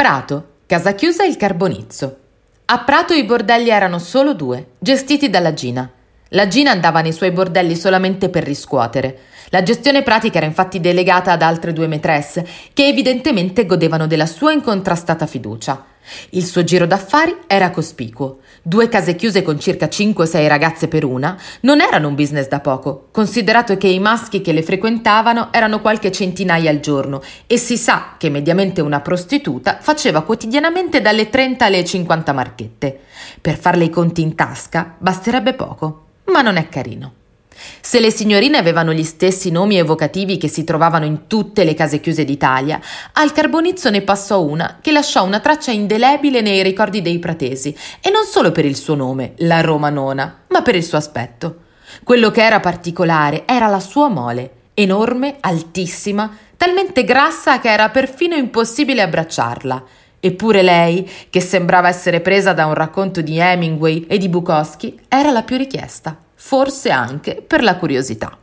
Prato, casa chiusa il Carbonizzo. A Prato i bordelli erano solo due, gestiti dalla Gina. La Gina andava nei suoi bordelli solamente per riscuotere. La gestione pratica era infatti delegata ad altre due maîtresse, che evidentemente godevano della sua incontrastata fiducia. Il suo giro d'affari era cospicuo. Due case chiuse con circa 5-6 ragazze per una non erano un business da poco, considerato che i maschi che le frequentavano erano qualche centinaia al giorno e si sa che mediamente una prostituta faceva quotidianamente dalle 30 alle 50 marchette. Per farle i conti in tasca basterebbe poco, ma non è carino. Se le signorine avevano gli stessi nomi evocativi che si trovavano in tutte le case chiuse d'Italia, al Carbonizzo ne passò una che lasciò una traccia indelebile nei ricordi dei pratesi, e non solo per il suo nome, la Romanona, ma per il suo aspetto. Quello che era particolare era la sua mole, enorme, altissima, talmente grassa che era perfino impossibile abbracciarla. Eppure lei, che sembrava essere presa da un racconto di Hemingway e di Bukowski, era la più richiesta forse anche per la curiosità.